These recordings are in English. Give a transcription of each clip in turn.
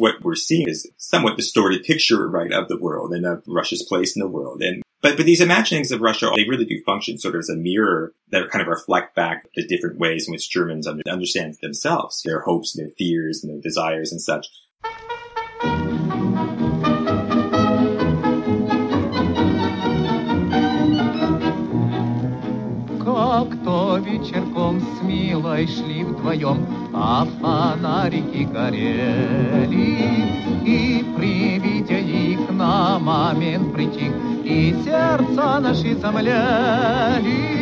what we're seeing is somewhat distorted picture, right, of the world and of Russia's place in the world. And but but these imaginings of Russia, they really do function sort of as a mirror that kind of reflect back the different ways in which Germans understand themselves, their hopes, and their fears, and their desires, and such. милой шли вдвоем, а фонарики горели. И при виде их на момент притих, и сердца наши замляли.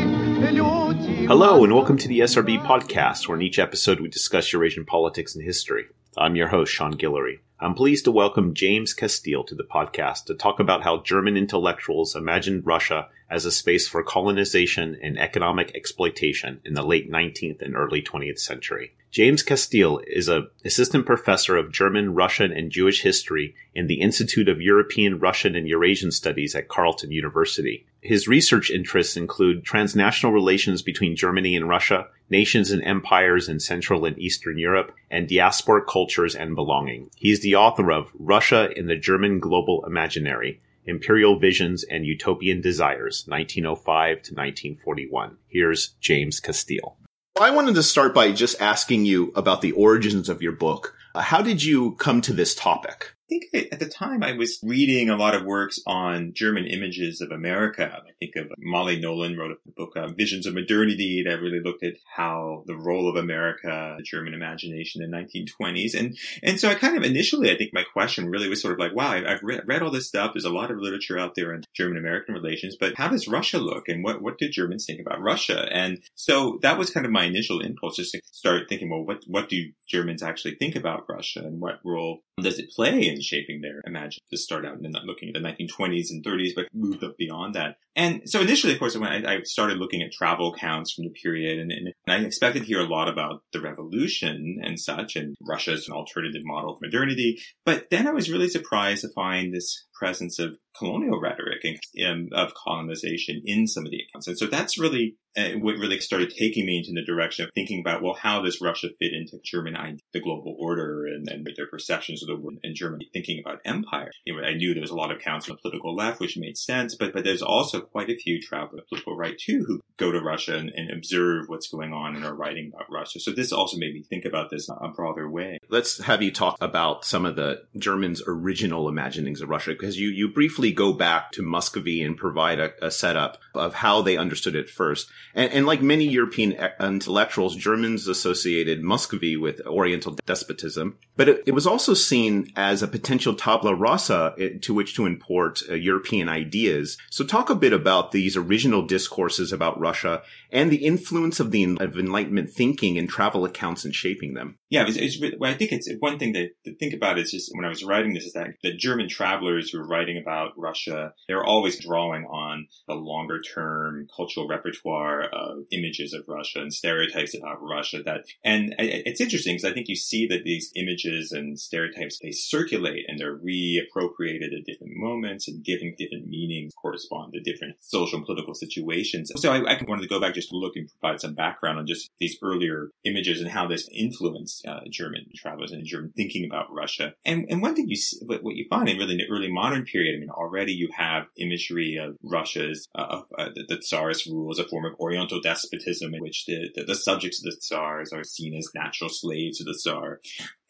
Hello, and welcome to the SRB podcast, where in each episode we discuss Eurasian politics and history. I'm your host, Sean Guillory. I'm pleased to welcome James Casteel to the podcast to talk about how German intellectuals imagined Russia as a space for colonization and economic exploitation in the late 19th and early 20th century. James Casteel is an assistant professor of German, Russian, and Jewish history in the Institute of European, Russian, and Eurasian Studies at Carleton University. His research interests include transnational relations between Germany and Russia, nations and empires in Central and Eastern Europe, and diasporic cultures and belonging. He is the author of Russia in the German Global Imaginary, Imperial Visions and Utopian Desires, 1905 to 1941. Here's James Casteel. I wanted to start by just asking you about the origins of your book. Uh, how did you come to this topic? Think at the time I was reading a lot of works on German images of America. I think of Molly Nolan wrote a book, uh, Visions of Modernity, that really looked at how the role of America, the German imagination in the 1920s. And, and so I kind of initially, I think my question really was sort of like, wow, I've read, read all this stuff. There's a lot of literature out there on German American relations, but how does Russia look? And what, what do Germans think about Russia? And so that was kind of my initial impulse just to start thinking, well, what, what do Germans actually think about Russia and what role does it play in shaping their imagine to start out and not looking at the 1920s and 30s, but moved up beyond that. And so initially, of course, when I, I started looking at travel accounts from the period, and, and, I expected to hear a lot about the revolution and such, and Russia's an alternative model of modernity. But then I was really surprised to find this presence of colonial rhetoric and um, of colonization in some of the accounts. And so that's really uh, what really started taking me into the direction of thinking about, well, how does Russia fit into German idea, the global order and, and their perceptions of the world and Germany thinking about empire. You know, I knew there was a lot of accounts on the political left, which made sense, but, but there's also quite a few travel the political right too who go to Russia and, and, observe what's going on and are writing about Russia. So this also made me think about this a broader way. Let's have you talk about some of the Germans' original imaginings of Russia because you, you briefly go back to Muscovy and provide a, a setup of how they understood it first. And, and like many European intellectuals, Germans associated Muscovy with Oriental despotism, but it, it was also seen as a potential tabula rasa eh, to which to import uh, European ideas. So talk a bit about these original discourses about Russia and the influence of the of Enlightenment thinking and travel accounts in shaping them. Yeah, it's, it's, well, I think it's one thing to, to, think about is just when I was writing this is that the German travelers who were writing about Russia, they were always drawing on the longer term cultural repertoire of images of Russia and stereotypes about Russia that, and it's interesting because I think you see that these images and stereotypes, they circulate and they're reappropriated at different moments and given different meanings correspond to different social and political situations. So I, I wanted to go back just to look and provide some background on just these earlier images and how this influenced uh, German travelers and German thinking about Russia. And, and one thing you see, what, what you find in really the early modern period, I mean, already you have imagery of Russia's, uh, of, uh, the, the Tsarist rule as a form of Oriental despotism in which the, the, the subjects of the Tsars are seen as natural slaves of the Tsar.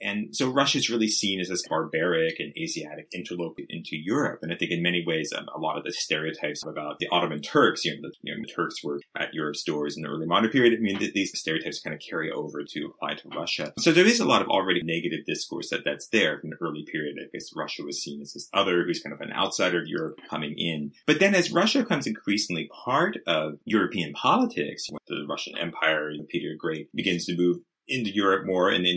And so Russia is really seen as this barbaric and Asiatic interloper into Europe. And I think in many ways, um, a lot of the stereotypes about the Ottoman Turks, you know, the, you know, the Turks were at Europe's doors in the early modern period. I mean, th- these stereotypes kind of carry over to apply to Russia. So there is a lot of already negative discourse that that's there from the early period. I guess Russia was seen as this other who's kind of an outsider of Europe coming in. But then as Russia becomes increasingly part of European politics, the Russian Empire, Peter the Great begins to move into Europe more and then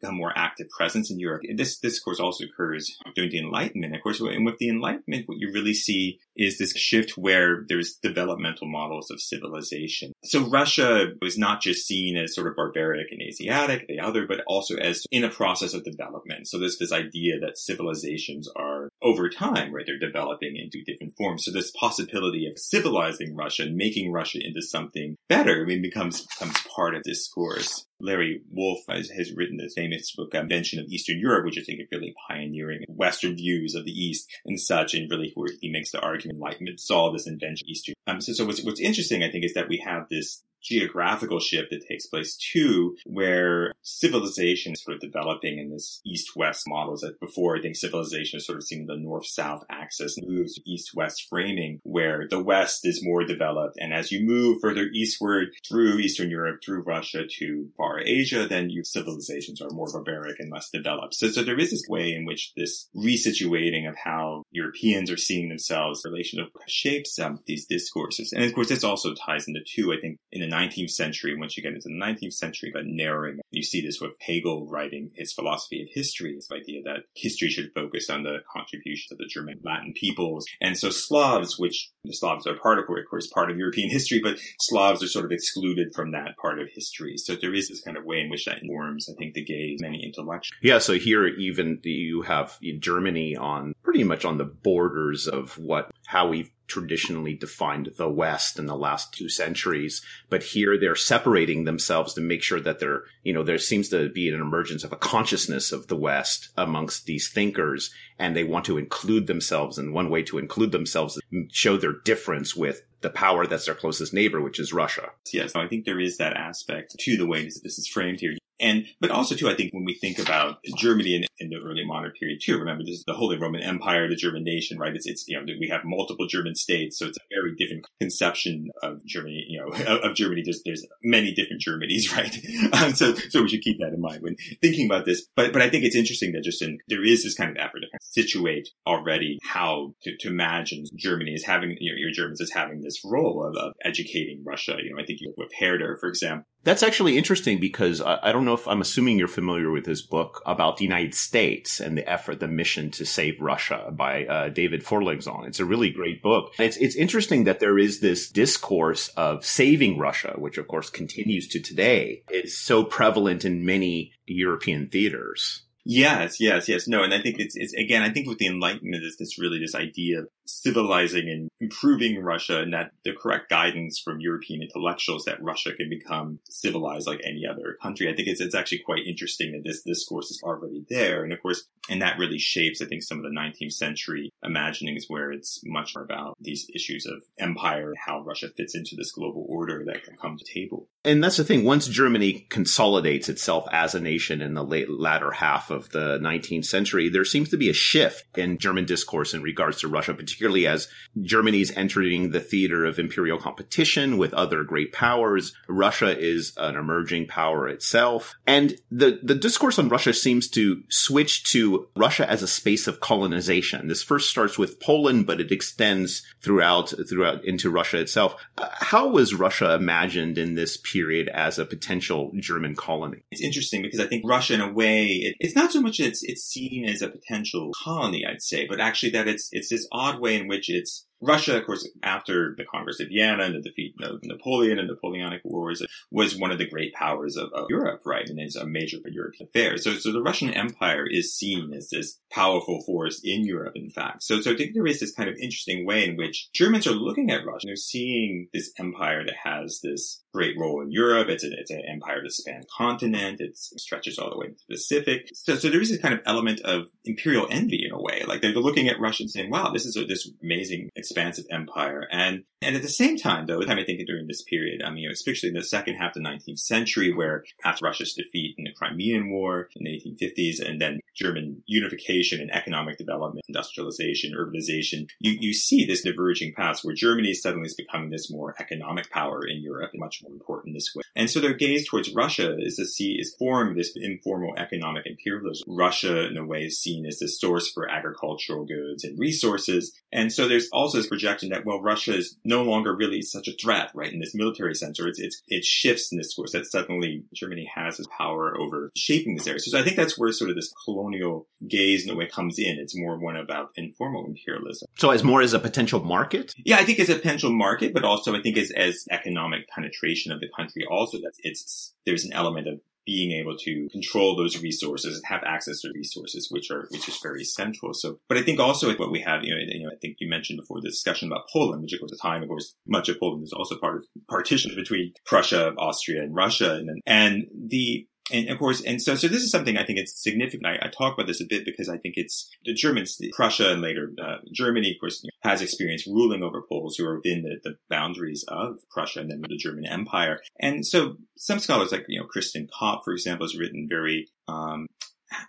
become more active presence in Europe. And this, this, of course, also occurs during the Enlightenment. Of course, and with the Enlightenment, what you really see is this shift where there's developmental models of civilization. So Russia was not just seen as sort of barbaric and Asiatic, the other, but also as in a process of development. So there's this idea that civilizations are over time, right? They're developing into different forms. So this possibility of civilizing Russia and making Russia into something better, I mean, becomes, becomes part of this discourse. Larry Wolff has, has written the famous book, Invention of Eastern Europe, which I think is really pioneering Western views of the East and such, and really where he makes the argument Enlightenment saw this invention Eastern. Um, so, so what's, what's interesting, I think, is that we have this geographical shift that takes place too, where civilization is sort of developing in this east-west models that before I think civilization is sort of seen the north-south axis moves east-west framing where the west is more developed. And as you move further eastward through Eastern Europe, through Russia to far Asia, then your civilizations are more barbaric and less developed. So, so there is this way in which this resituating of how Europeans are seeing themselves in relation to shapes um, these discourses. And of course, this also ties into two, I think, in the 19th century, once you get into the 19th century, but narrowing. You see this with Hegel writing his philosophy of history, this idea that history should focus on the contributions of the German Latin peoples. And so Slavs, which the Slavs are part of, of course, part of European history, but Slavs are sort of excluded from that part of history. So there is this kind of way in which that informs, I think, the gaze many intellectuals. Yeah, so here even you have Germany on pretty much on the borders of what how we've traditionally defined the West in the last two centuries. But here they're separating themselves to make sure that they're, you know, there seems to be an emergence of a consciousness of the West amongst these thinkers. And they want to include themselves. And one way to include themselves is show their difference with the power that's their closest neighbor, which is Russia. Yes, I think there is that aspect to the way this, this is framed here. And, but also too, I think when we think about Germany in, in, the early modern period too, remember this is the Holy Roman Empire, the German nation, right? It's, it's, you know, we have multiple German states. So it's a very different conception of Germany, you know, of, Germany. There's, there's many different Germanys, right? Um, so, so we should keep that in mind when thinking about this. But, but I think it's interesting that just in, there is this kind of effort to kind of situate already how to, to imagine Germany as having, you know, your Germans as having this role of, of educating Russia. You know, I think you with Herder, for example. That's actually interesting because I, I don't know if I'm assuming you're familiar with his book about the United States and the effort, the mission to save Russia by uh, David Foglesong. It's a really great book. It's it's interesting that there is this discourse of saving Russia, which of course continues to today. It's so prevalent in many European theaters. Yes, yes, yes. No, and I think it's, it's again, I think with the Enlightenment is this really this idea civilizing and improving Russia and that the correct guidance from European intellectuals that Russia can become civilized like any other country. I think it's, it's actually quite interesting that this discourse is already there. And of course, and that really shapes, I think, some of the 19th century imaginings where it's much more about these issues of empire how Russia fits into this global order that can come to table. And that's the thing. Once Germany consolidates itself as a nation in the late latter half of the 19th century, there seems to be a shift in German discourse in regards to Russia, particularly as Germany's entering the theater of imperial competition with other great powers. Russia is an emerging power itself. And the, the discourse on Russia seems to switch to Russia as a space of colonization. This first starts with Poland, but it extends throughout, throughout into Russia itself. Uh, how was Russia imagined in this period as a potential German colony? It's interesting because I think Russia, in a way, it, it's not so much that it's, it's seen as a potential colony, I'd say, but actually that it's, it's this odd way in which it's Russia, of course, after the Congress of Vienna and the defeat of Napoleon and Napoleonic Wars, was one of the great powers of, of Europe, right? And is a major European affair. So, so the Russian Empire is seen as this powerful force in Europe, in fact. So, so I think there is this kind of interesting way in which Germans are looking at Russia. They're seeing this empire that has this great role in Europe. It's, a, it's an empire that spans continent. It stretches all the way to the Pacific. So, so there is this kind of element of imperial envy in a way. Like they're looking at Russia and saying, wow, this is a, this amazing expansive empire. And, and at the same time, though, I think during this period, um, I mean, especially in the second half of the 19th century, where after Russia's defeat in the Crimean War in the 1850s, and then German unification and economic development, industrialization, urbanization, you, you see this diverging paths where Germany suddenly is becoming this more economic power in Europe, much more important this way. And so their gaze towards Russia is to see, is form this informal economic imperialism. Russia, in a way, is seen as the source for agricultural goods and resources. And so there's also this projection that, well, Russia is no longer really such a threat, right, in this military sense, or it's, it's, it shifts in this course that suddenly Germany has this power over shaping this area. So I think that's where sort of this colonial gaze in a way comes in. It's more one about informal imperialism. So as more as a potential market? Yeah, I think as a potential market, but also I think as, as economic penetration of the country also that it's, there's an element of being able to control those resources and have access to resources, which are which is very central. So, but I think also what we have, you know, you know, I think you mentioned before the discussion about Poland, which of course, at the time, of course, much of Poland is also part of partition between Prussia, Austria, and Russia, and and the and of course, and so, so this is something I think it's significant. I, I talk about this a bit because I think it's the Germans, Prussia and later uh, Germany, of course, has experience ruling over Poles who are within the, the boundaries of Prussia and then the German Empire. And so some scholars like, you know, Kristin Kopp, for example, has written very, um,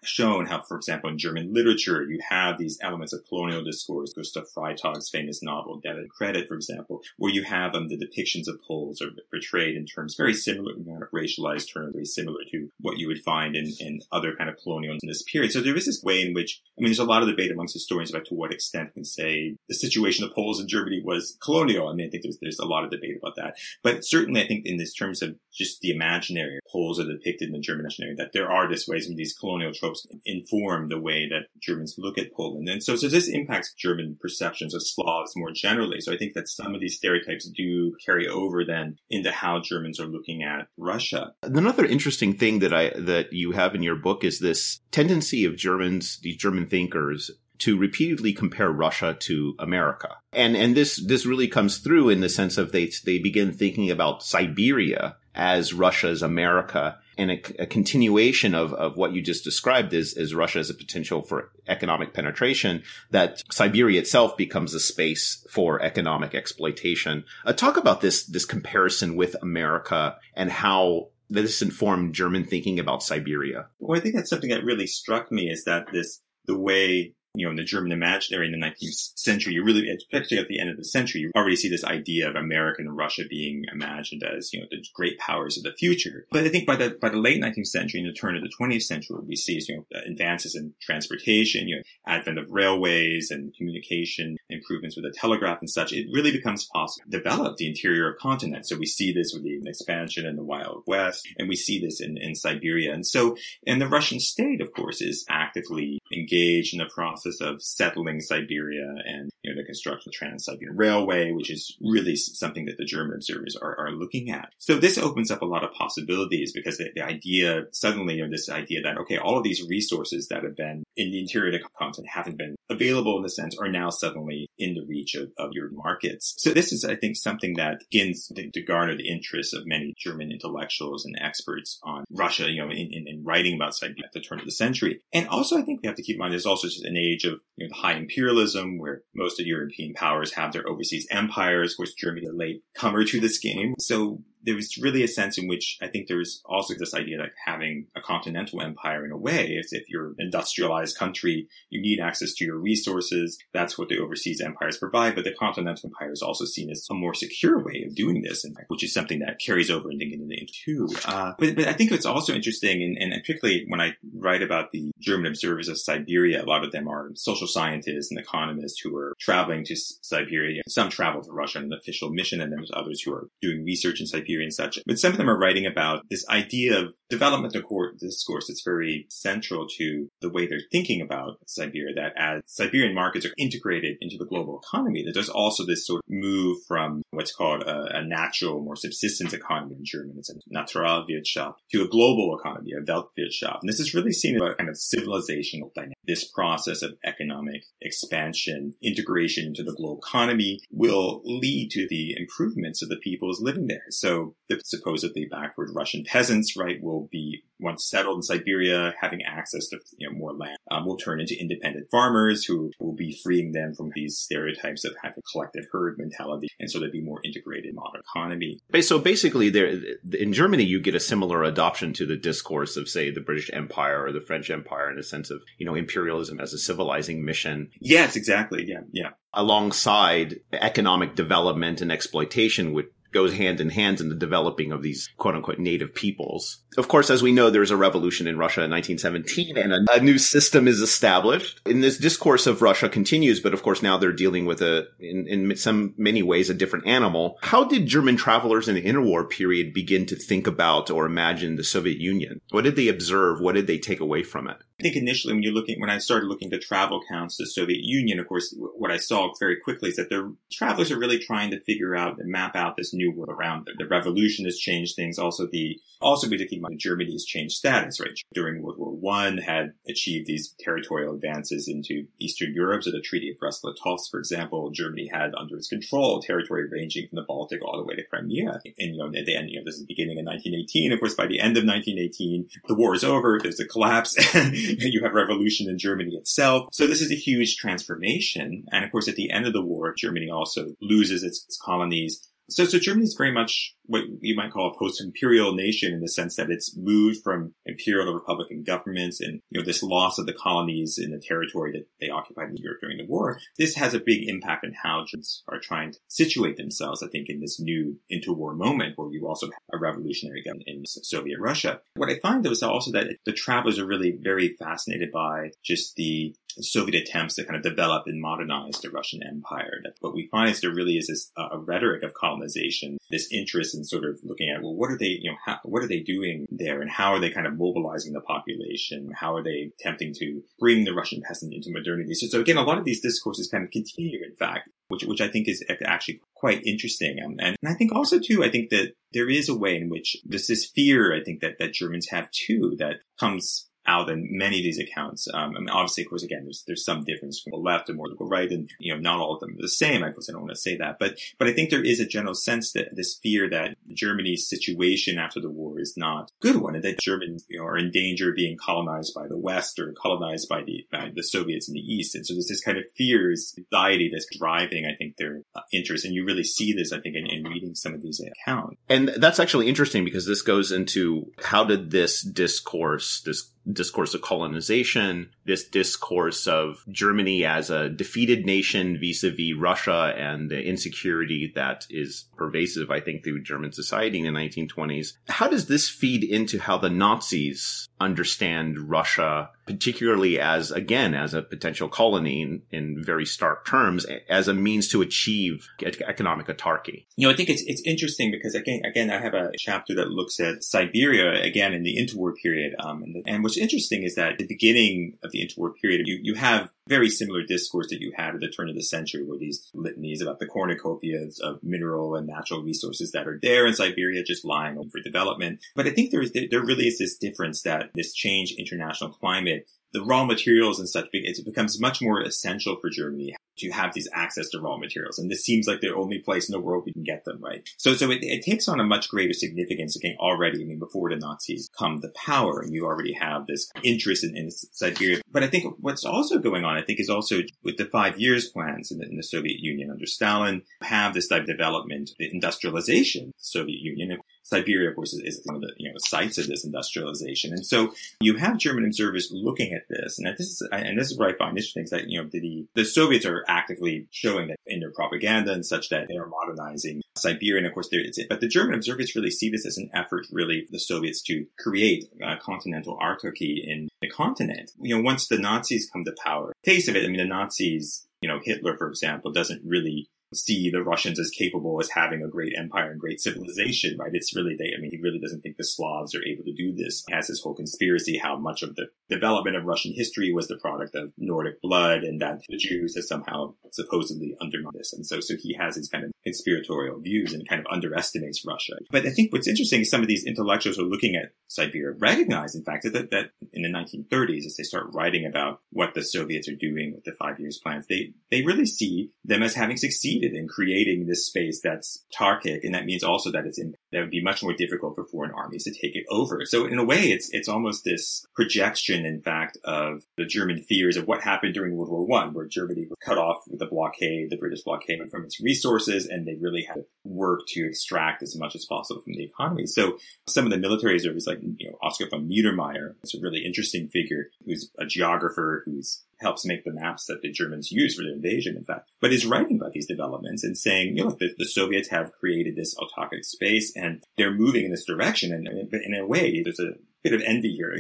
shown how, for example, in German literature, you have these elements of colonial discourse. Gustav Freytag's famous novel, Debt and Credit, for example, where you have um, the depictions of Poles are portrayed in terms very similar, kind of racialized terms, very similar to what you would find in, in other kind of colonials in this period. So there is this way in which, I mean, there's a lot of debate amongst historians about to what extent we can say the situation of Poles in Germany was colonial. I mean, I think there's, there's a lot of debate about that. But certainly, I think in this terms of just the imaginary, Poles are depicted in the German imaginary, that there are this ways in these colonial tropes inform the way that Germans look at Poland. And so, so this impacts German perceptions of Slavs more generally. So I think that some of these stereotypes do carry over then into how Germans are looking at Russia. Another interesting thing that I, that you have in your book is this tendency of Germans, these German thinkers, to repeatedly compare Russia to America. And and this this really comes through in the sense of they they begin thinking about Siberia as Russia's America and a, a, continuation of, of what you just described is, is Russia as a potential for economic penetration, that Siberia itself becomes a space for economic exploitation. Uh, talk about this, this comparison with America and how this informed German thinking about Siberia. Well, I think that's something that really struck me is that this, the way you know, in the German imaginary in the 19th century, you really, especially at the end of the century, you already see this idea of America and Russia being imagined as, you know, the great powers of the future. But I think by the, by the late 19th century and the turn of the 20th century, we see, you know, advances in transportation, you know, advent of railways and communication, improvements with the telegraph and such. It really becomes possible to develop the interior of continents. So we see this with the expansion in the Wild West, and we see this in, in Siberia. And so, and the Russian state, of course, is actively engaged in the process process of settling Siberia and you know the construction of the Trans-Siberian Railway, which is really something that the German observers are, are looking at. So this opens up a lot of possibilities because the, the idea suddenly, you know, this idea that okay, all of these resources that have been in the interior of the continent haven't been available in the sense are now suddenly in the reach of, of your markets. So this is, I think, something that begins to, to garner the interest of many German intellectuals and experts on Russia, you know, in, in, in writing about Siberia at the turn of the century. And also, I think we have to keep in mind there's also just an age age of you know, high imperialism, where most of European powers have their overseas empires, which Germany a late comer to this game. So there was really a sense in which I think there's also this idea that having a continental empire in a way, if, if you're an industrialized country, you need access to your resources. That's what the overseas empires provide. But the continental empire is also seen as a more secure way of doing this, which is something that carries over into the too. Uh, but, but I think it's also interesting, and, and particularly when I write about the German observers of Siberia, a lot of them are social scientists and economists who are traveling to Siberia. Some travel to Russia on an official mission, and there's others who are doing research in Siberia and such. But some of them are writing about this idea of development discourse that's very central to the way they're thinking about Siberia, that as Siberian markets are integrated into the global economy, that there's also this sort of move from what's called a, a natural, more subsistence economy in German, it's a Naturalwirtschaft, to a global economy, a Weltwirtschaft. And this is really seen as a kind of civilizational dynamic. This process of economic expansion, integration into the global economy will lead to the improvements of the peoples living there. So the supposedly backward Russian peasants, right, will be once settled in Siberia, having access to you know, more land, um, will turn into independent farmers who will be freeing them from these stereotypes of having a collective herd mentality, and so there'd be more integrated in modern economy. So basically, there in Germany, you get a similar adoption to the discourse of, say, the British Empire or the French Empire, in a sense of you know imperialism as a civilizing mission. Yes, exactly. Yeah, yeah. Alongside economic development and exploitation, which goes hand in hand in the developing of these quote unquote native peoples. Of course, as we know, there's a revolution in Russia in 1917 and a, a, new system is established. And this discourse of Russia continues, but of course now they're dealing with a, in, in some many ways, a different animal. How did German travelers in the interwar period begin to think about or imagine the Soviet Union? What did they observe? What did they take away from it? Think initially when you're looking, when I started looking at travel counts to the Soviet Union, of course, what I saw very quickly is that the travelers are really trying to figure out and map out this new world around them. The revolution has changed things. Also, the also in mind Germany's changed status, right? During World War One, had achieved these territorial advances into Eastern Europe. So the Treaty of Brest-Litovsk, for example, Germany had under its control territory ranging from the Baltic all the way to Crimea. And you know, at the end, you know, this is the beginning of 1918. Of course, by the end of 1918, the war is over. There's a collapse, you have revolution in Germany itself. So this is a huge transformation. And of course, at the end of the war, Germany also loses its, its colonies so, so Germany is very much what you might call a post-imperial nation in the sense that it's moved from imperial to republican governments and, you know, this loss of the colonies in the territory that they occupied in Europe during the war. This has a big impact on how Germans are trying to situate themselves, I think, in this new interwar moment where you also have a revolutionary government in Soviet Russia. What I find though is also that the travelers are really very fascinated by just the Soviet attempts to kind of develop and modernize the Russian Empire. What we find is there really is this uh, a rhetoric of colonization, this interest in sort of looking at well, what are they, you know, how, what are they doing there, and how are they kind of mobilizing the population? How are they attempting to bring the Russian peasant into modernity? So, so again, a lot of these discourses kind of continue, in fact, which which I think is actually quite interesting. Um, and, and I think also too, I think that there is a way in which this is fear. I think that that Germans have too that comes out in many of these accounts. Um, I mean, obviously, of course, again, there's there's some difference from the left and more to the right, and you know, not all of them are the same. Of course, I don't want to say that, but but I think there is a general sense that this fear that Germany's situation after the war is not a good one, and that Germans you know, are in danger of being colonized by the West or colonized by the by the Soviets in the East, and so there's this kind of fears, anxiety that's driving, I think, their uh, interest, and you really see this, I think, in, in reading some of these accounts. And that's actually interesting because this goes into how did this discourse, this discourse of colonization, this discourse of Germany as a defeated nation vis-a-vis Russia and the insecurity that is pervasive, I think, through German society in the 1920s. How does this feed into how the Nazis understand Russia, particularly as, again, as a potential colony in, in very stark terms, as a means to achieve economic autarky? You know, I think it's, it's interesting because again, again, I have a chapter that looks at Siberia again in the interwar period. Um, and, the, and what's interesting is that at the beginning of the interwar period, you, you have very similar discourse that you had at the turn of the century, where these litanies about the cornucopias of mineral and natural resources that are there in Siberia just lying for development. But I think there is there really is this difference that this change international climate the raw materials and such, it becomes much more essential for Germany to have these access to raw materials. And this seems like the only place in the world we can get them, right? So, so it, it takes on a much greater significance again already. I mean, before the Nazis come to power and you already have this interest in, in Siberia. But I think what's also going on, I think, is also with the five years plans in the, in the Soviet Union under Stalin, have this type of development, the industrialization, Soviet Union. Siberia, of course, is, one of the you know sites of this industrialization, and so you have German observers looking at this, and this is and this is I find interesting that you know the the Soviets are actively showing that in their propaganda and such that they are modernizing Siberia, and of course, there, but the German observers really see this as an effort, really, the Soviets to create a continental autarky in the continent. You know, once the Nazis come to power, face of it, I mean, the Nazis, you know, Hitler, for example, doesn't really see the Russians as capable as having a great empire and great civilization, right? It's really they. I mean, he really doesn't think the Slavs are able to do this. He has this whole conspiracy how much of the development of Russian history was the product of Nordic blood, and that the Jews have somehow supposedly undermined this. And so, so he has these kind of conspiratorial views and kind of underestimates Russia. But I think what's interesting is some of these intellectuals who are looking at Siberia recognize, in fact, that, that in the 1930s, as they start writing about what the Soviets are doing with the five years plans, they, they really see them as having succeeded in creating this space that's Tarkic. And that means also that it's in, that would be much more difficult for foreign armies to take it over. So in a way, it's, it's almost this projection, in fact, of the German fears of what happened during World War One, where Germany was cut off with the blockade, the British blockade from its resources, and they really had to work to extract as much as possible from the economy. So some of the military observers, like you know, Oskar von Niedermayer, is a really interesting figure who's a geographer who's helps make the maps that the Germans use for the invasion, in fact, but is writing about these developments and saying, you know, the, the Soviets have created this autarkic space and they're moving in this direction. And, and in a way, there's a bit of envy here.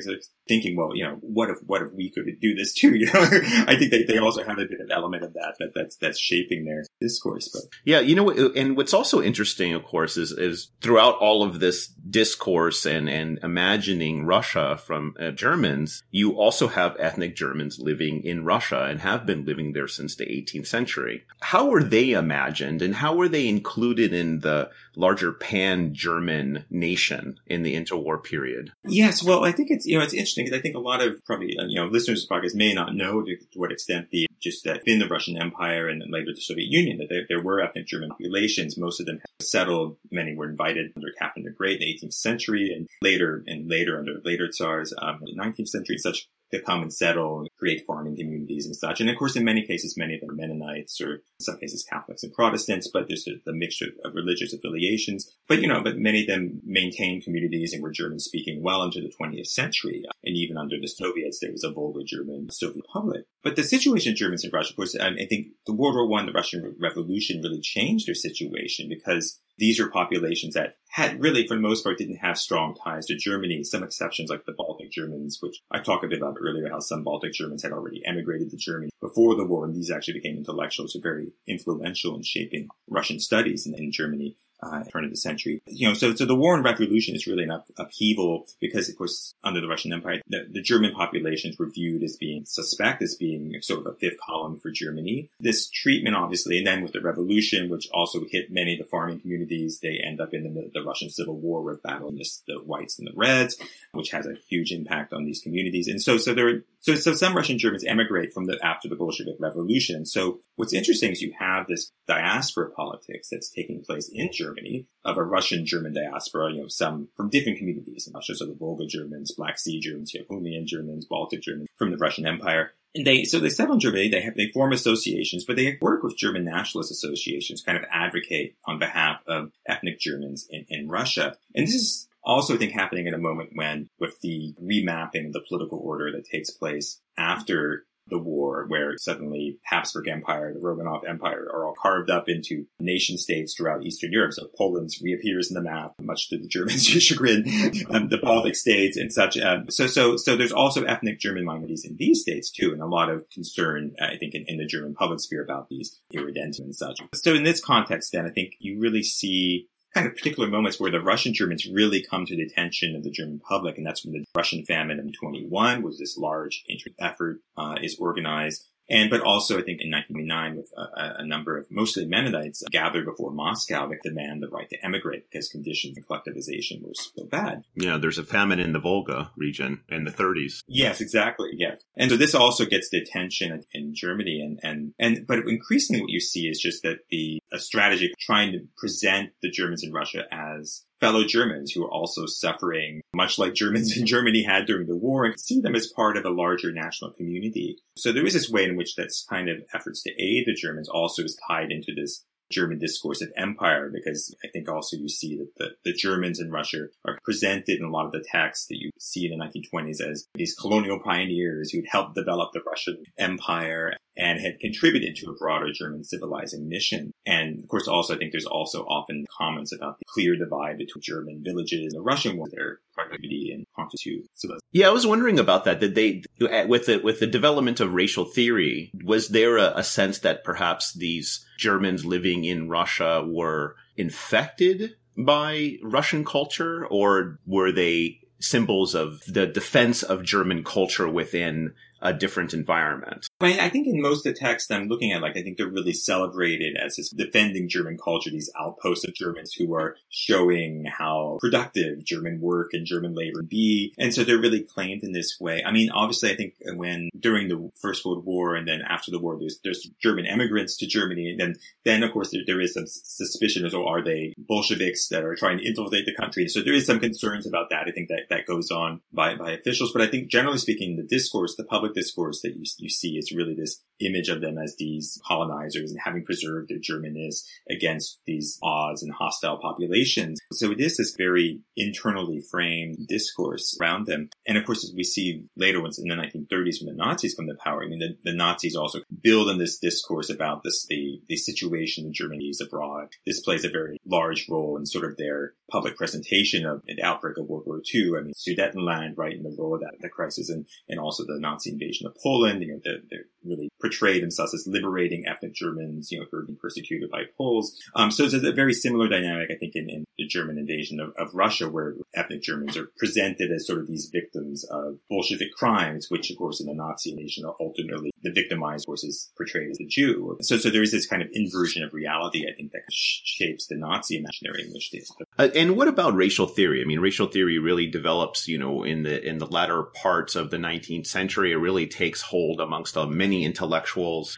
thinking, well, you know, what if what if we could do this too? You know, I think they, they also have a bit of element of that that that's that's shaping their discourse. But yeah, you know, and what's also interesting, of course, is is throughout all of this discourse and and imagining Russia from uh, Germans, you also have ethnic Germans living in Russia and have been living there since the 18th century. How were they imagined, and how were they included in the larger pan German nation in the interwar period? Yes, well, I think it's you know it's interesting because I think a lot of probably uh, you know listeners of podcast may not know to, to, what extent the just that in the Russian Empire and later the Soviet Union that there, there were ethnic German populations. Most of them settled. Many were invited under Catherine the Great in the 18th century and later and later under later tsars um, in the 19th century. Such to come and settle and create farming communities and such. And of course, in many cases, many of them Mennonites or in some cases Catholics and Protestants, but there's a mixture of religious affiliations. But, you know, but many of them maintained communities and were German speaking well into the 20th century. And even under the Soviets, there was a Volga German Soviet Republic. But the situation of Germans in Russia, of course, I think the World War One, the Russian Revolution really changed their situation because these are populations that had really, for the most part, didn't have strong ties to Germany. Some exceptions, like the Baltic Germans, which I talked a bit about earlier, how some Baltic Germans had already emigrated to Germany before the war, and these actually became intellectuals who were very influential in shaping Russian studies in, in Germany uh, turn of the century. You know, so so the war and revolution is really an up, upheaval because, of course, under the Russian Empire, the, the, German populations were viewed as being suspect as being sort of a fifth column for Germany. This treatment, obviously, and then with the revolution, which also hit many of the farming communities, they end up in the, the Russian Civil War with battling the, the whites and the reds, which has a huge impact on these communities. And so, so there, so so some Russian Germans emigrate from the after the Bolshevik Revolution. So what's interesting is you have this diaspora politics that's taking place in Germany of a Russian German diaspora, you know, some from different communities in Russia, so the Volga Germans, Black Sea Germans, Yakunian Germans, Baltic Germans from the Russian Empire. And they, so they settle in Germany, they have, they form associations, but they work with German nationalist associations, kind of advocate on behalf of ethnic Germans in, in Russia. And this is also, I think, happening at a moment when, with the remapping of the political order that takes place after the war where suddenly Habsburg Empire, the Romanov Empire are all carved up into nation states throughout Eastern Europe. So Poland reappears in the map, much to the Germans' chagrin, um, the Baltic states and such. Um, so, so, so there's also ethnic German minorities in these states too, and a lot of concern, I think, in, in the German public sphere about these irredentum and such. So in this context, then I think you really see kind of particular moments where the Russian Germans really come to the attention of the German public, and that's when the Russian famine of 21 was this large effort uh, is organized. And, but also, I think in 1909, with uh, a, a, number of mostly Mennonites gathered before Moscow to demand the right to emigrate because conditions and collectivization were so bad. Yeah, there's a famine in the Volga region in the 30s. Yes, exactly. Yeah. And so this also gets the attention in Germany and, and, and, but increasingly what you see is just that the, a strategy trying to present the Germans in Russia as fellow Germans who are also suffering, much like Germans in Germany had during the war, and see them as part of a larger national community. So there is this way in which that's kind of efforts to aid the Germans also is tied into this German discourse of empire, because I think also you see that the, the Germans in Russia are presented in a lot of the texts that you see in the 1920s as these colonial pioneers who'd helped develop the Russian empire and had contributed to a broader German civilizing mission. And of course, also, I think there's also often comments about the clear divide between German villages and the Russian ones, their productivity and quantity. yeah, I was wondering about that. Did they, with the, with the development of racial theory, was there a, a sense that perhaps these Germans living in Russia were infected by Russian culture or were they symbols of the defense of German culture within a different environment. I think in most of the texts I'm looking at, like, I think they're really celebrated as this defending German culture, these outposts of Germans who are showing how productive German work and German labor be. And so they're really claimed in this way. I mean, obviously, I think when during the First World War and then after the war, there's, there's German immigrants to Germany. And then, then of course, there, there is some suspicion as, oh, are they Bolsheviks that are trying to infiltrate the country? So there is some concerns about that. I think that that goes on by, by officials. But I think generally speaking, the discourse, the public discourse that you, you see. Is really this image of them as these colonizers and having preserved their Germanness against these odds and hostile populations. So it is this very internally framed discourse around them. And of course, as we see later, once in the 1930s when the Nazis come to power, I mean, the, the Nazis also build on this discourse about this, the, the situation in Germany is abroad. This plays a very large role in sort of their public presentation of the outbreak of World War II. I mean, Sudetenland, right, in the role of that, the crisis and, and also the Nazi invasion of Poland, you know, they're, they're really portray themselves as liberating ethnic Germans, you know, who are being persecuted by Poles. Um, so it's a very similar dynamic, I think, in, in the German invasion of, of, Russia, where ethnic Germans are presented as sort of these victims of Bolshevik crimes, which, of course, in the Nazi invasion are ultimately the victimized, of course, is portrayed as a Jew. So, so there is this kind of inversion of reality, I think, that shapes the Nazi imaginary in which they. Uh, and what about racial theory? I mean, racial theory really develops, you know, in the in the latter parts of the 19th century. It really takes hold amongst uh, many intellectuals,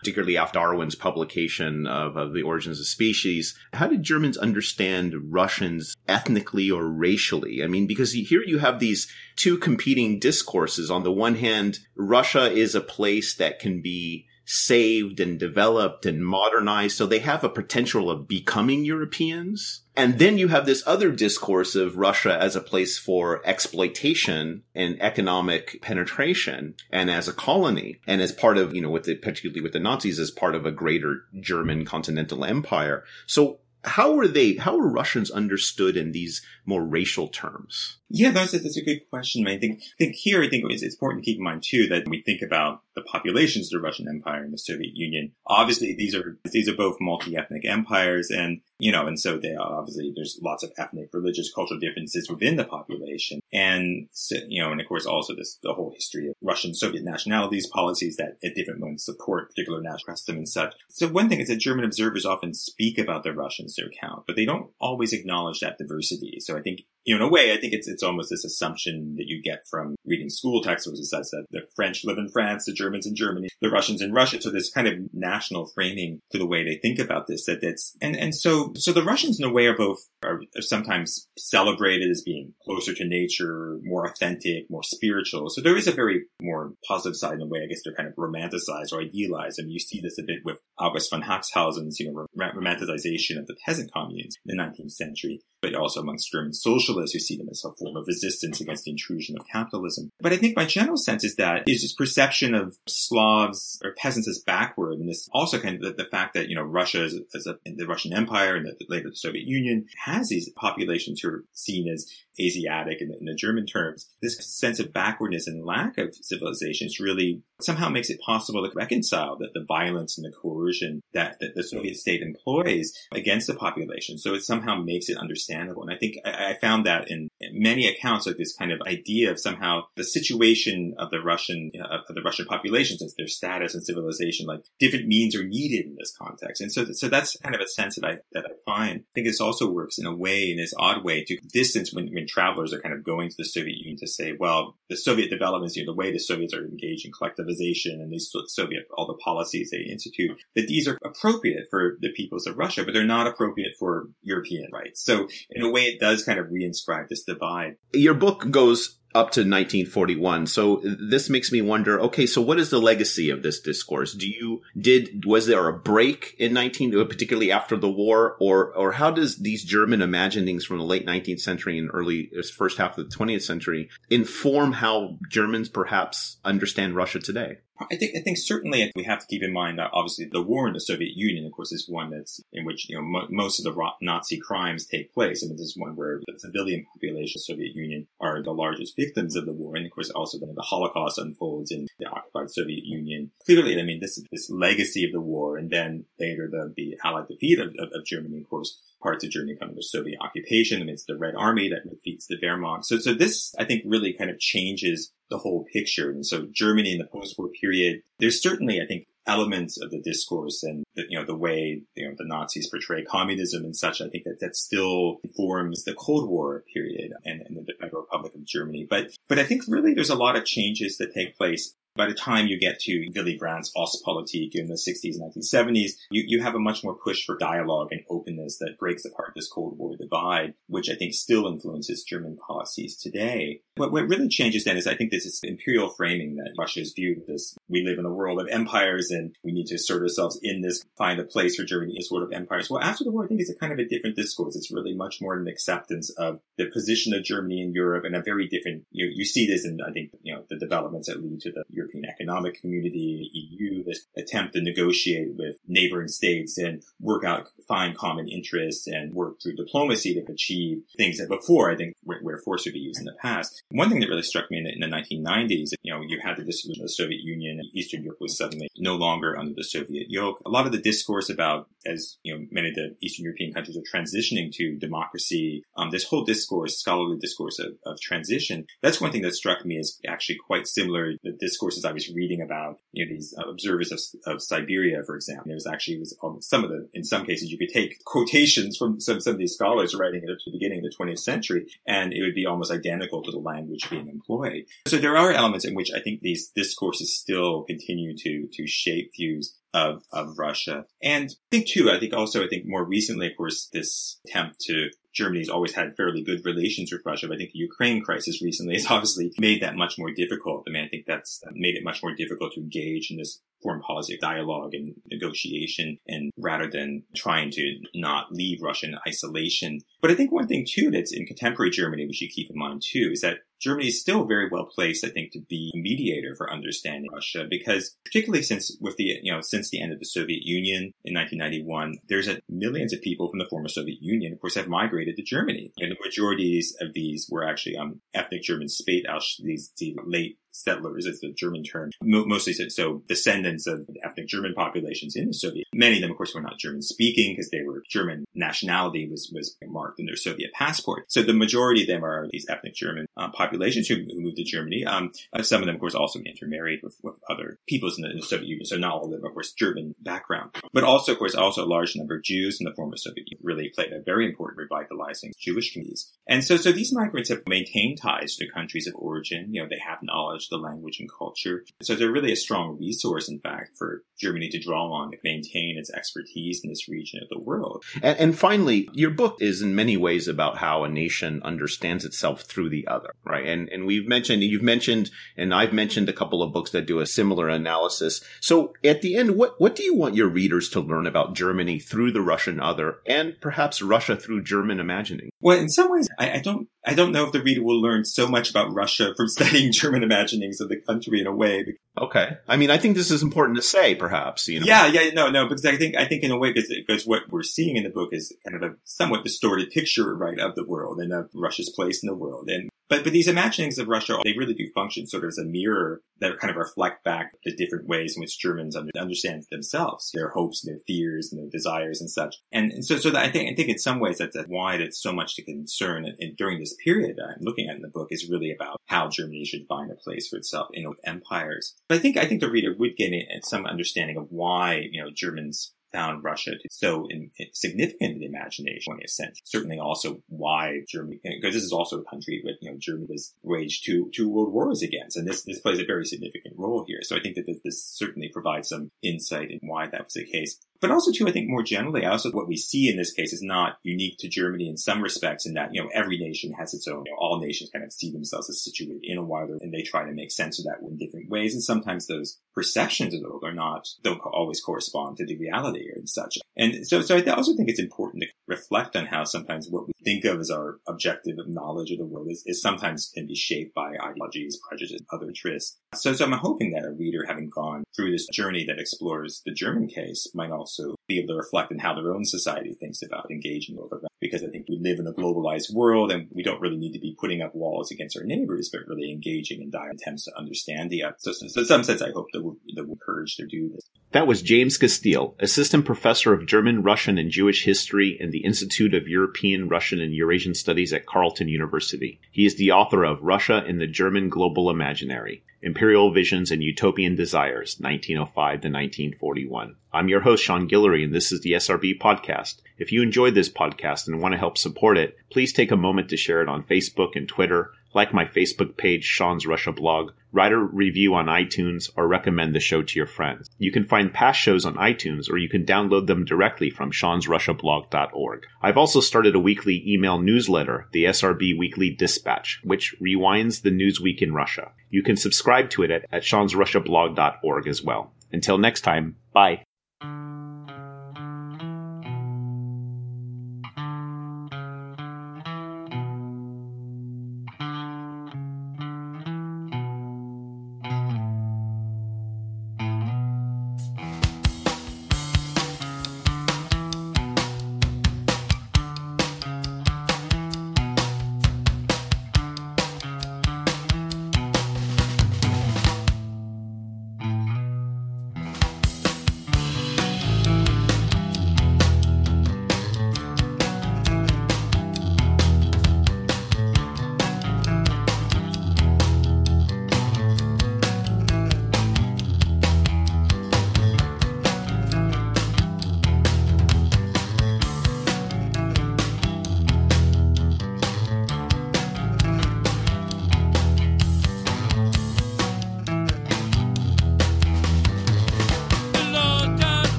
particularly after Darwin's publication of, of the origins of species. How did Germans understand Russians ethnically or racially? I mean, because here you have these two competing discourses. On the one hand, Russia is a place that can be saved and developed and modernized. So they have a potential of becoming Europeans. And then you have this other discourse of Russia as a place for exploitation and economic penetration and as a colony and as part of, you know, with the, particularly with the Nazis as part of a greater German continental empire. So how were they, how were Russians understood in these more racial terms? Yeah, that's a, that's a good question. I think, I think here, I think it's, it's important to keep in mind too that when we think about the populations of the Russian Empire and the Soviet Union, obviously these are, these are both multi-ethnic empires and, you know, and so they obviously there's lots of ethnic, religious, cultural differences within the population. And, so, you know, and of course also this, the whole history of Russian Soviet nationalities, policies that at different moments support particular national custom and such. So one thing is that German observers often speak about the Russians to account, but they don't always acknowledge that diversity. So I think, you know, in a way, I think it's, it's almost this assumption that you get from reading school textbooks. which says that the French live in France, the Germans in Germany, the Russians in Russia. So this kind of national framing to the way they think about this, that it's, and, and so, so the Russians in a way are both, are, are sometimes celebrated as being closer to nature, more authentic, more spiritual. So there is a very more positive side in a way. I guess they're kind of romanticized or idealized. I mean, you see this a bit with August von Haxthausen's, you know, romanticization of the peasant communes in the 19th century, but also amongst German socialists who see them as a form of resistance against the intrusion of capitalism. But I think my general sense is that is this perception of Slavs or peasants as backward, and this also kind of the, the fact that you know Russia as, as a, the Russian Empire and the, later the Soviet Union has these populations who are seen as Asiatic in the, in the German terms. This sense of backwardness and lack of civilization is really somehow makes it possible to reconcile that the violence and the coercion that, that the Soviet state employs against the population. So it somehow makes it understandable. And I think I, found that in, many accounts of this kind of idea of somehow the situation of the Russian, know, of the Russian populations as their status and civilization, like different means are needed in this context. And so, so that's kind of a sense that I, that I find. I think this also works in a way, in this odd way to distance when, when travelers are kind of going to the Soviet Union to say, well, the Soviet developments, you know, the way the Soviets are engaged in collectivization and these Soviet, all the policies they institute, that these are appropriate for the peoples of Russia, but they're not appropriate for European rights. So in a way, it does kind of reinscribe this divide. Your book goes up to 1941. So this makes me wonder, okay, so what is the legacy of this discourse? Do you, did, was there a break in 19, particularly after the war, or, or how does these German imaginings from the late 19th century and early, uh, first half of the 20th century inform how Germans perhaps understand Russia today? I think I think certainly we have to keep in mind that obviously the war in the Soviet Union, of course, is one that's in which you know mo- most of the Nazi crimes take place. I mean, this is one where the civilian population of the Soviet Union are the largest victims of the war, and of course, also the Holocaust unfolds in the occupied Soviet Union. Clearly, I mean, this this legacy of the war, and then later the the Allied defeat of, of, of Germany, of course, parts of Germany come under Soviet occupation. I mean, it's the Red Army that defeats the Wehrmacht. So, so this, I think, really kind of changes the whole picture. And so Germany in the post-war period, there's certainly, I think, elements of the discourse and the, you know the way you know the Nazis portray communism and such. I think that that still informs the Cold War period and, and the Republic of Germany. But but I think really there's a lot of changes that take place by the time you get to Willy Brandt's Ostpolitik in the 60s and 1970s, you, you have a much more push for dialogue and openness that breaks apart this Cold War divide, which I think still influences German policies today. What, what really changes then is I think this is imperial framing that Russia is viewed as we live in a world of empires and we need to assert ourselves in this, find a place for Germany as world of empires. Well, after the war, I think it's a kind of a different discourse. It's really much more an acceptance of the position of Germany in Europe and a very different, you, you see this in, I think, you know, the developments that lead to the European Economic Community, EU, this attempt to negotiate with neighboring states and work out, find common interests and work through diplomacy to achieve things that before I think where, where force would be used in the past. One thing that really struck me in the, in the 1990s, you know, you had the dissolution of the Soviet Union Eastern Europe was suddenly no longer under the Soviet yoke. A lot of the discourse about, as you know, many of the Eastern European countries are transitioning to democracy, um, this whole discourse, scholarly discourse of, of transition, that's one thing that struck me as actually quite similar. The discourses I was reading about, you know, these uh, observers of, of Siberia, for example, there was actually was some of the, in some cases, you could take quotations from some, some of these scholars writing it at the beginning of the 20th century, and it would be almost identical to the language being employed. So there are elements in which I think these discourses still continue to to shape views of, of Russia. And I think too, I think also, I think more recently, of course, this attempt to Germany's always had fairly good relations with Russia, but I think the Ukraine crisis recently has obviously made that much more difficult. I mean, I think that's made it much more difficult to engage in this foreign policy dialogue and negotiation and rather than trying to not leave Russia in isolation. But I think one thing too that's in contemporary Germany we should keep in mind too is that Germany is still very well placed, I think, to be a mediator for understanding Russia because particularly since with the, you know, since the end of the Soviet Union in 1991, there's a, millions of people from the former Soviet Union, of course, have migrated to Germany. And the majorities of these were actually um, ethnic German Spätaussiedler, these the late settlers is the German term, mostly so descendants of ethnic German populations in the Soviet. Many of them, of course, were not German speaking because they were German nationality was, was marked in their Soviet passport. So the majority of them are these ethnic German uh, populations who, who, moved to Germany. Um, uh, some of them, of course, also intermarried with, with other peoples in the, in the, Soviet Union. So not all of them, of course, German background, but also, of course, also a large number of Jews in the former Soviet Union really played a very important revitalizing Jewish communities. And so, so these migrants have maintained ties to countries of origin. You know, they have knowledge, of the language and culture. So they're really a strong resource, in fact, for Germany to draw on to maintain its expertise in this region of the world. And, and finally, your book is in many ways about how a nation understands itself through the other, right? And and we've mentioned, you've mentioned, and I've mentioned a couple of books that do a similar analysis. So at the end, what what do you want your readers to learn about Germany through the Russian other, and perhaps Russia through German imagining? Well, in some ways, I, I don't I don't know if the reader will learn so much about Russia from studying German imaginings of the country in a way. Okay. I mean, I think this is important to say, perhaps. You know? Yeah, yeah, no, no, because I think I think in a way because because what we're seeing in the book is kind of a somewhat distorted picture, right, of the world and of Russia's place in the world, and but but these imaginings of Russia, they really do function sort of as a mirror that kind of reflect back the different ways in which Germans understand themselves, their hopes their fears and their desires and such. And, and so, so that I think, I think in some ways that's, why that's so much to concern and, and during this period I'm looking at in the book is really about how Germany should find a place for itself in empires. But I think, I think the reader would get some understanding of why, you know, Germans found Russia to so in, in significant in the imagination 20th century. Certainly also why Germany, because this is also a country that, you know, Germany was waged two, two world wars against. And this, this plays a very significant role here. So I think that this, this certainly provides some insight in why that was the case. But also too, I think more generally, also what we see in this case is not unique to Germany in some respects in that, you know, every nation has its own, you know, all nations kind of see themselves as situated in a wider and they try to make sense of that in different ways. And sometimes those perceptions of the world are not, don't always correspond to the reality and such. And so, so I also think it's important to reflect on how sometimes what we think of as our objective knowledge of the world is, is sometimes can be shaped by ideologies, prejudice, other interests. So, so I'm hoping that a reader having gone through this journey that explores the German case might also be able to reflect on how their own society thinks about engaging with them. Because I think we live in a globalized world and we don't really need to be putting up walls against our neighbors, but really engaging in dire attempts to understand the other. So, in some sense, I hope that we'll, that we'll encourage to do this. That was James Casteel, Assistant Professor of German, Russian, and Jewish History in the Institute of European, Russian, and Eurasian Studies at Carleton University. He is the author of Russia in the German Global Imaginary, Imperial Visions and Utopian Desires, 1905 to 1941. I'm your host, Sean Guillory, and this is the SRB Podcast. If you enjoyed this podcast and want to help support it, please take a moment to share it on Facebook and Twitter, like my Facebook page, Sean's Russia blog, write a review on iTunes, or recommend the show to your friends. You can find past shows on iTunes, or you can download them directly from seansrussiablog.org. I've also started a weekly email newsletter, the SRB Weekly Dispatch, which rewinds the news week in Russia. You can subscribe to it at, at seansrussiablog.org as well. Until next time, bye.